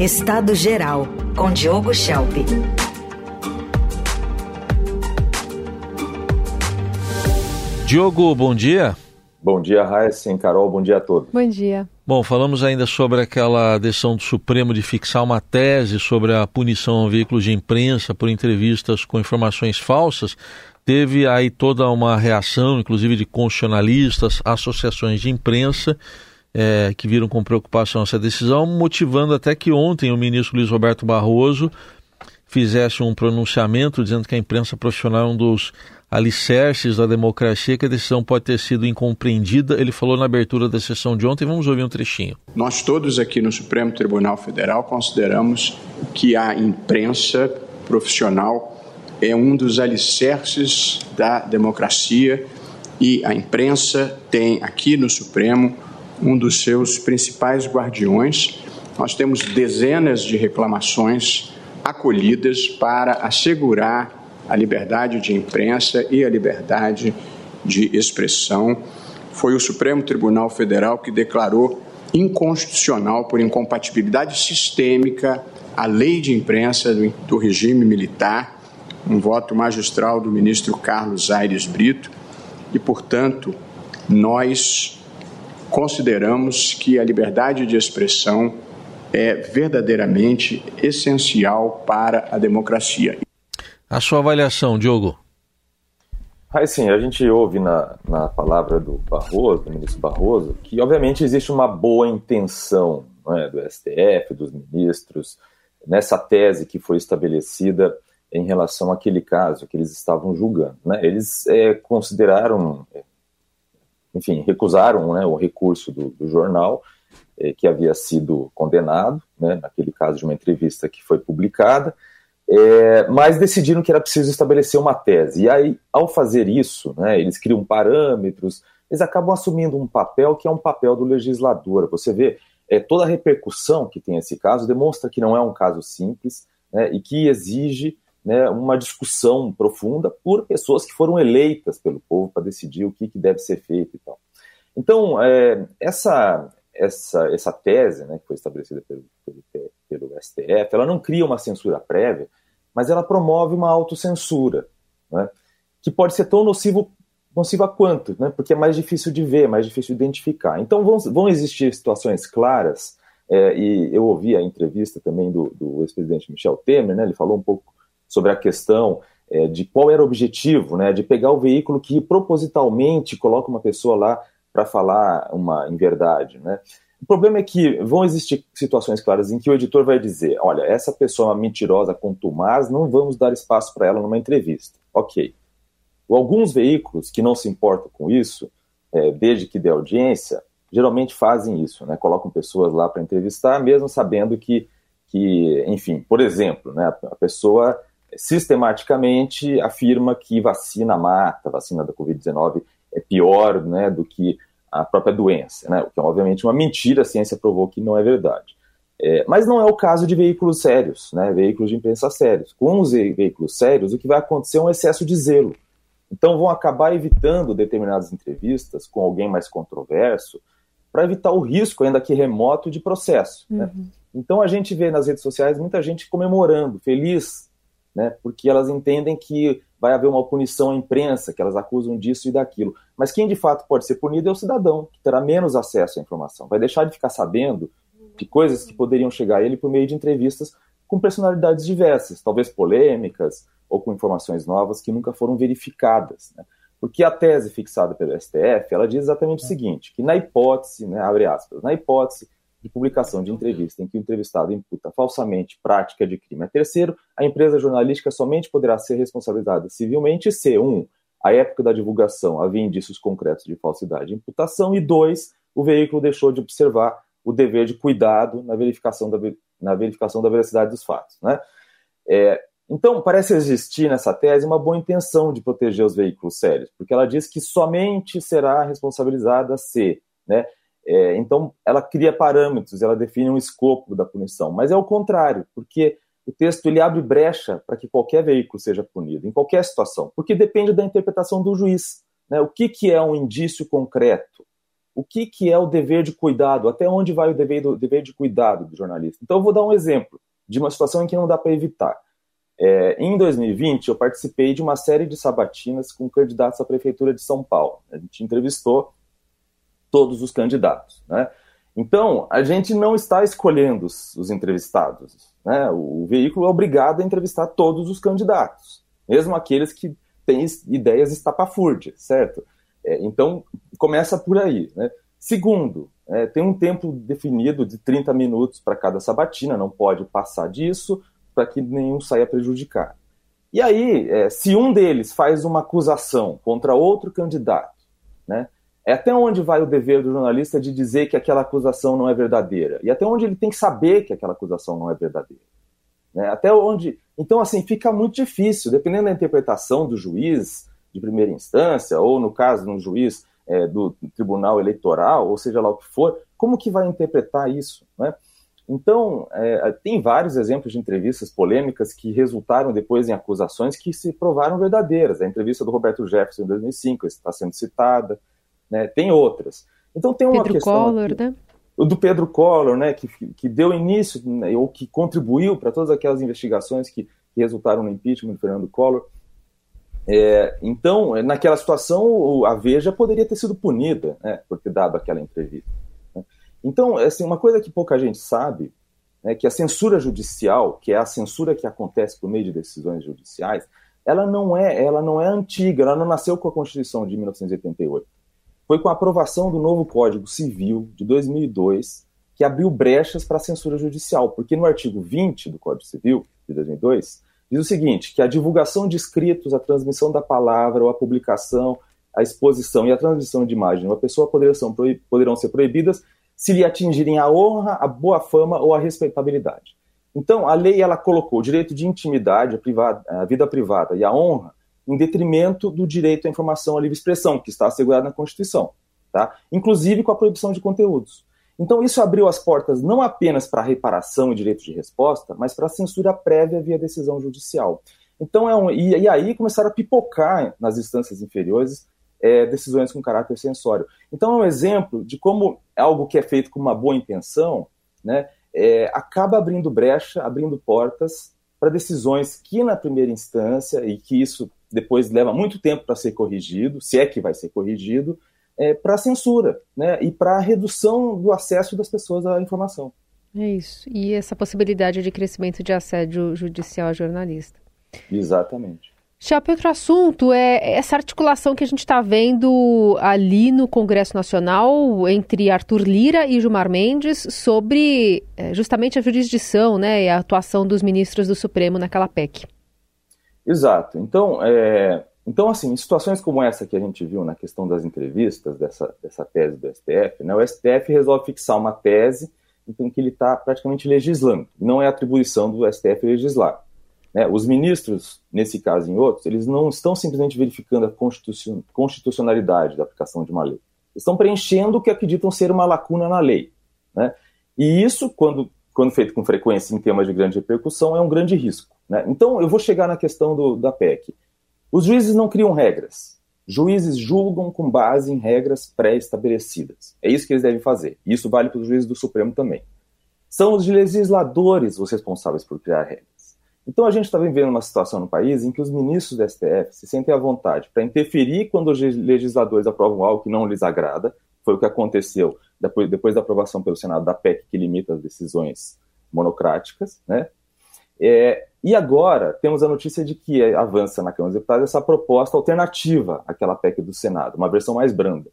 Estado Geral, com Diogo Schelp. Diogo, bom dia. Bom dia, Raíssa, Carol, bom dia a todos. Bom dia. Bom, falamos ainda sobre aquela decisão do Supremo de fixar uma tese sobre a punição a veículos de imprensa por entrevistas com informações falsas. Teve aí toda uma reação, inclusive de constitucionalistas, associações de imprensa, é, que viram com preocupação essa decisão, motivando até que ontem o ministro Luiz Roberto Barroso fizesse um pronunciamento dizendo que a imprensa profissional é um dos alicerces da democracia, que a decisão pode ter sido incompreendida. Ele falou na abertura da sessão de ontem. Vamos ouvir um trechinho. Nós todos aqui no Supremo Tribunal Federal consideramos que a imprensa profissional é um dos alicerces da democracia e a imprensa tem aqui no Supremo um dos seus principais guardiões. Nós temos dezenas de reclamações acolhidas para assegurar a liberdade de imprensa e a liberdade de expressão. Foi o Supremo Tribunal Federal que declarou inconstitucional por incompatibilidade sistêmica a lei de imprensa do, regime militar, um voto magistral do ministro Carlos Aires Brito, e, portanto, nós consideramos que a liberdade de expressão é verdadeiramente essencial para a democracia. A sua avaliação, Diogo? Aí sim, a gente ouve na, na palavra do Barroso, do ministro Barroso, que obviamente existe uma boa intenção é, do STF, dos ministros, nessa tese que foi estabelecida em relação àquele caso que eles estavam julgando. Né? Eles é, consideraram enfim, recusaram né, o recurso do, do jornal eh, que havia sido condenado, né, naquele caso de uma entrevista que foi publicada, é, mas decidiram que era preciso estabelecer uma tese. E aí, ao fazer isso, né, eles criam parâmetros, eles acabam assumindo um papel que é um papel do legislador. Você vê é, toda a repercussão que tem esse caso demonstra que não é um caso simples né, e que exige né, uma discussão profunda por pessoas que foram eleitas pelo povo para decidir o que, que, deve ser feito e tal. Então, é, essa, essa, essa tese né, que foi estabelecida pelo, pelo, pelo, STF, ela não cria uma censura prévia, mas ela promove uma autocensura, né, que pode ser tão nocivo, nociva quanto, né, porque é mais difícil de ver, mais difícil de identificar. Então, vão, vão existir situações claras, é, e eu ouvi a entrevista também do, do ex-presidente Michel Temer, né, ele falou um pouco sobre a questão é, de qual era o objetivo, né, de pegar o veículo que propositalmente coloca uma pessoa lá para falar uma inverdade, né. O problema é que vão existir situações claras em que o editor vai dizer, olha, essa pessoa é uma mentirosa, contumaz, não vamos dar espaço para ela numa entrevista. Ok. Alguns veículos que não se importam com isso, é, desde que dê audiência, geralmente fazem isso, né? Colocam pessoas lá para entrevistar, mesmo sabendo que, que, enfim, por exemplo, né, a pessoa sistematicamente afirma que vacina mata, vacina da Covid-19 é pior né, do que a própria doença, né, o que é obviamente uma mentira, a ciência provou que não é verdade. É, mas não é o caso de veículos sérios, né, veículos de imprensa sérios. Com os veículos sérios, o que vai acontecer é um excesso de zelo. Então vão acabar evitando determinadas entrevistas com alguém mais controverso para evitar o risco, ainda que remoto, de processo. Né. Uhum. Né? Então a gente vê nas redes sociais muita gente comemorando, feliz né, porque elas entendem que vai haver uma punição à imprensa, que elas acusam disso e daquilo. Mas quem de fato pode ser punido é o cidadão, que terá menos acesso à informação, vai deixar de ficar sabendo de coisas que poderiam chegar a ele por meio de entrevistas com personalidades diversas, talvez polêmicas ou com informações novas que nunca foram verificadas. Né? Porque a tese fixada pelo STF, ela diz exatamente o seguinte, que na hipótese, né, abre aspas, na hipótese de publicação de entrevista em que o entrevistado imputa falsamente prática de crime a terceiro, a empresa jornalística somente poderá ser responsabilizada civilmente se, um, a época da divulgação havia indícios concretos de falsidade e imputação, e dois, o veículo deixou de observar o dever de cuidado na verificação da, na verificação da veracidade dos fatos. Né? É, então, parece existir nessa tese uma boa intenção de proteger os veículos sérios, porque ela diz que somente será responsabilizada se, né, é, então, ela cria parâmetros, ela define um escopo da punição, mas é o contrário, porque o texto ele abre brecha para que qualquer veículo seja punido, em qualquer situação, porque depende da interpretação do juiz. Né? O que, que é um indício concreto? o que, que é o dever de cuidado, até onde vai o dever, do, dever de cuidado do jornalista. Então, eu vou dar um exemplo de uma situação em que não dá para evitar. É, em 2020, eu participei de uma série de sabatinas com candidatos à Prefeitura de São Paulo. A gente entrevistou todos os candidatos. Né? Então, a gente não está escolhendo os, os entrevistados. Né? O, o, veículo é obrigado a entrevistar todos os candidatos, mesmo aqueles que têm ideias estapafúrdias, certo? É, então, começa por aí. Né? Segundo, é, tem um tempo definido de 30 minutos para cada sabatina, não pode passar disso para que nenhum saia prejudicado. E aí, é, se um deles faz uma acusação contra outro candidato, né, é até onde vai o dever do jornalista de dizer que aquela acusação não é verdadeira? E até onde ele tem que saber que aquela acusação não é verdadeira? Né? Até onde. Então, assim, fica muito difícil, dependendo da interpretação do juiz de primeira instância, ou no caso, um juiz é, do tribunal eleitoral, ou seja lá o que for, como que vai interpretar isso? Né? Então, é, tem vários exemplos de entrevistas polêmicas que resultaram depois em acusações que se provaram verdadeiras. A entrevista do Roberto Jefferson em 2005 está sendo citada, né? tem outras. Então tem uma Pedro questão Collor, aqui, né? o do Pedro Collor, né, que, que deu início né, ou que contribuiu para todas aquelas investigações que, que, resultaram no impeachment do Fernando Collor. É, então, naquela situação, a Veja poderia ter sido punida né, por ter dado aquela entrevista. Então, assim, uma coisa que pouca gente sabe é que a censura judicial, que é a censura que acontece por meio de decisões judiciais, ela não é, ela não é antiga, ela não nasceu com a Constituição de 1988. Foi com a aprovação do novo Código Civil de 2002 que abriu brechas para a censura judicial, porque no artigo 20 do Código Civil de 2002 diz o seguinte, que a divulgação de escritos, a transmissão da palavra ou a publicação, a exposição e a transmissão de imagem de uma pessoa poderão, poderão ser proibidas se lhe atingirem a honra, a boa fama ou a respeitabilidade. Então, a lei ela colocou o direito de intimidade, a, privada, a vida privada e a honra em detrimento do direito à informação à livre expressão, que está assegurado na Constituição, tá? inclusive com a proibição de conteúdos. Então, isso abriu as portas não apenas para reparação e direito de resposta, mas para censura prévia via decisão judicial. Então, é um, e, e aí começaram a pipocar nas instâncias inferiores é, decisões com caráter censório. Então, é um exemplo de como algo que é feito com uma boa intenção né, é, acaba abrindo brecha, abrindo portas para decisões que, na primeira instância, e que isso depois leva muito tempo para ser corrigido, se é que vai ser corrigido, é, para censura né, e para a redução do acesso das pessoas à informação. É isso. E essa possibilidade de crescimento de assédio judicial a jornalista. Exatamente. Chapa, outro assunto é essa articulação que a gente está vendo ali no Congresso Nacional entre Arthur Lira e Gilmar Mendes sobre é, justamente a jurisdição né, e a atuação dos ministros do Supremo naquela PEC. Exato. Então, é, então, assim, em situações como essa que a gente viu na questão das entrevistas dessa, dessa tese do STF, né, o STF resolve fixar uma tese em que ele está praticamente legislando. Não é atribuição do STF legislar. Né? Os ministros, nesse caso e em outros, eles não estão simplesmente verificando a constitucionalidade da aplicação de uma lei. Estão preenchendo o que acreditam ser uma lacuna na lei. Né? E isso, quando, quando feito com frequência em temas de grande repercussão, é um grande risco. Né? Então, eu vou chegar na questão do, da PEC. Os juízes não criam regras. Juízes julgam com base em regras pré-estabelecidas. É isso que eles devem fazer. Isso vale para os juízes do Supremo também. São os legisladores os responsáveis por criar regras. Então a gente está vivendo uma situação no país em que os ministros do STF se sentem à vontade para interferir quando os legisladores aprovam algo que não lhes agrada, foi o que aconteceu depois, depois da aprovação pelo Senado da PEC que limita as decisões monocráticas, né? É, e agora temos a notícia de que avança na Câmara dos Deputados essa proposta alternativa àquela PEC do Senado, uma versão mais branda.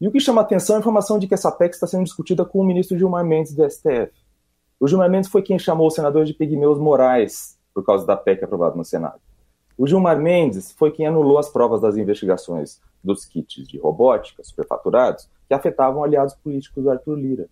E o que chama atenção é a informação de que essa PEC está sendo discutida com o ministro Gilmar Mendes do STF. O Gilmar Mendes foi quem chamou o senador de pigmeus morais por causa da PEC aprovada no Senado. O Gilmar Mendes foi quem anulou as provas das investigações dos kits de robótica superfaturados que afetavam aliados políticos do Arthur Lira.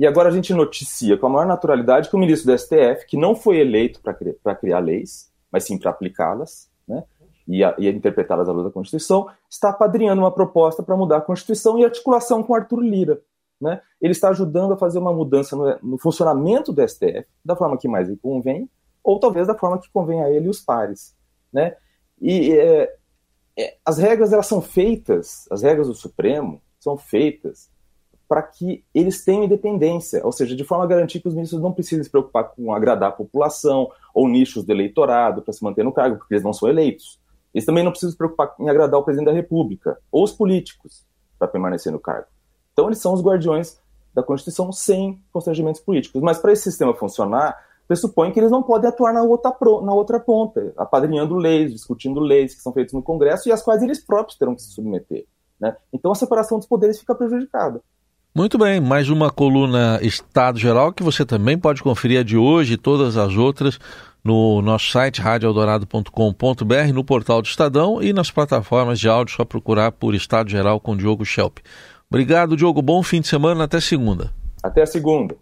E agora a gente noticia com a maior naturalidade que o ministro do STF, que não foi eleito para criar leis, mas sim para aplicá-las, né, e, e interpretá-las à luz da Constituição, está apadrinhando uma proposta para mudar a Constituição e articulação com Arthur Lira. Né? Ele está ajudando a fazer uma mudança no, no funcionamento do STF, da forma que mais lhe convém, ou talvez da forma que convém a ele e os pares. Né? E é, é, as regras elas são feitas, as regras do Supremo são feitas para que eles tenham independência, ou seja, de forma a garantir que os ministros não precisem se preocupar com agradar a população ou nichos do eleitorado para se manter no cargo, porque eles não são eleitos. Eles também não precisam se preocupar em agradar o presidente da República ou os políticos para permanecer no cargo. Então, eles são os guardiões da Constituição sem constrangimentos políticos. Mas para esse sistema funcionar, pressupõe que eles não podem atuar na outra, na outra ponta, apadrinhando leis, discutindo leis que são feitas no Congresso e às quais eles próprios terão que se submeter. Né? Então a separação dos poderes fica prejudicada. Muito bem, mais uma coluna Estado Geral que você também pode conferir a de hoje e todas as outras no nosso site radioeldorado.com.br, no portal do Estadão e nas plataformas de áudio, só procurar por Estado Geral com Diogo Schelp. Obrigado, Diogo. Bom fim de semana. Até segunda. Até segunda.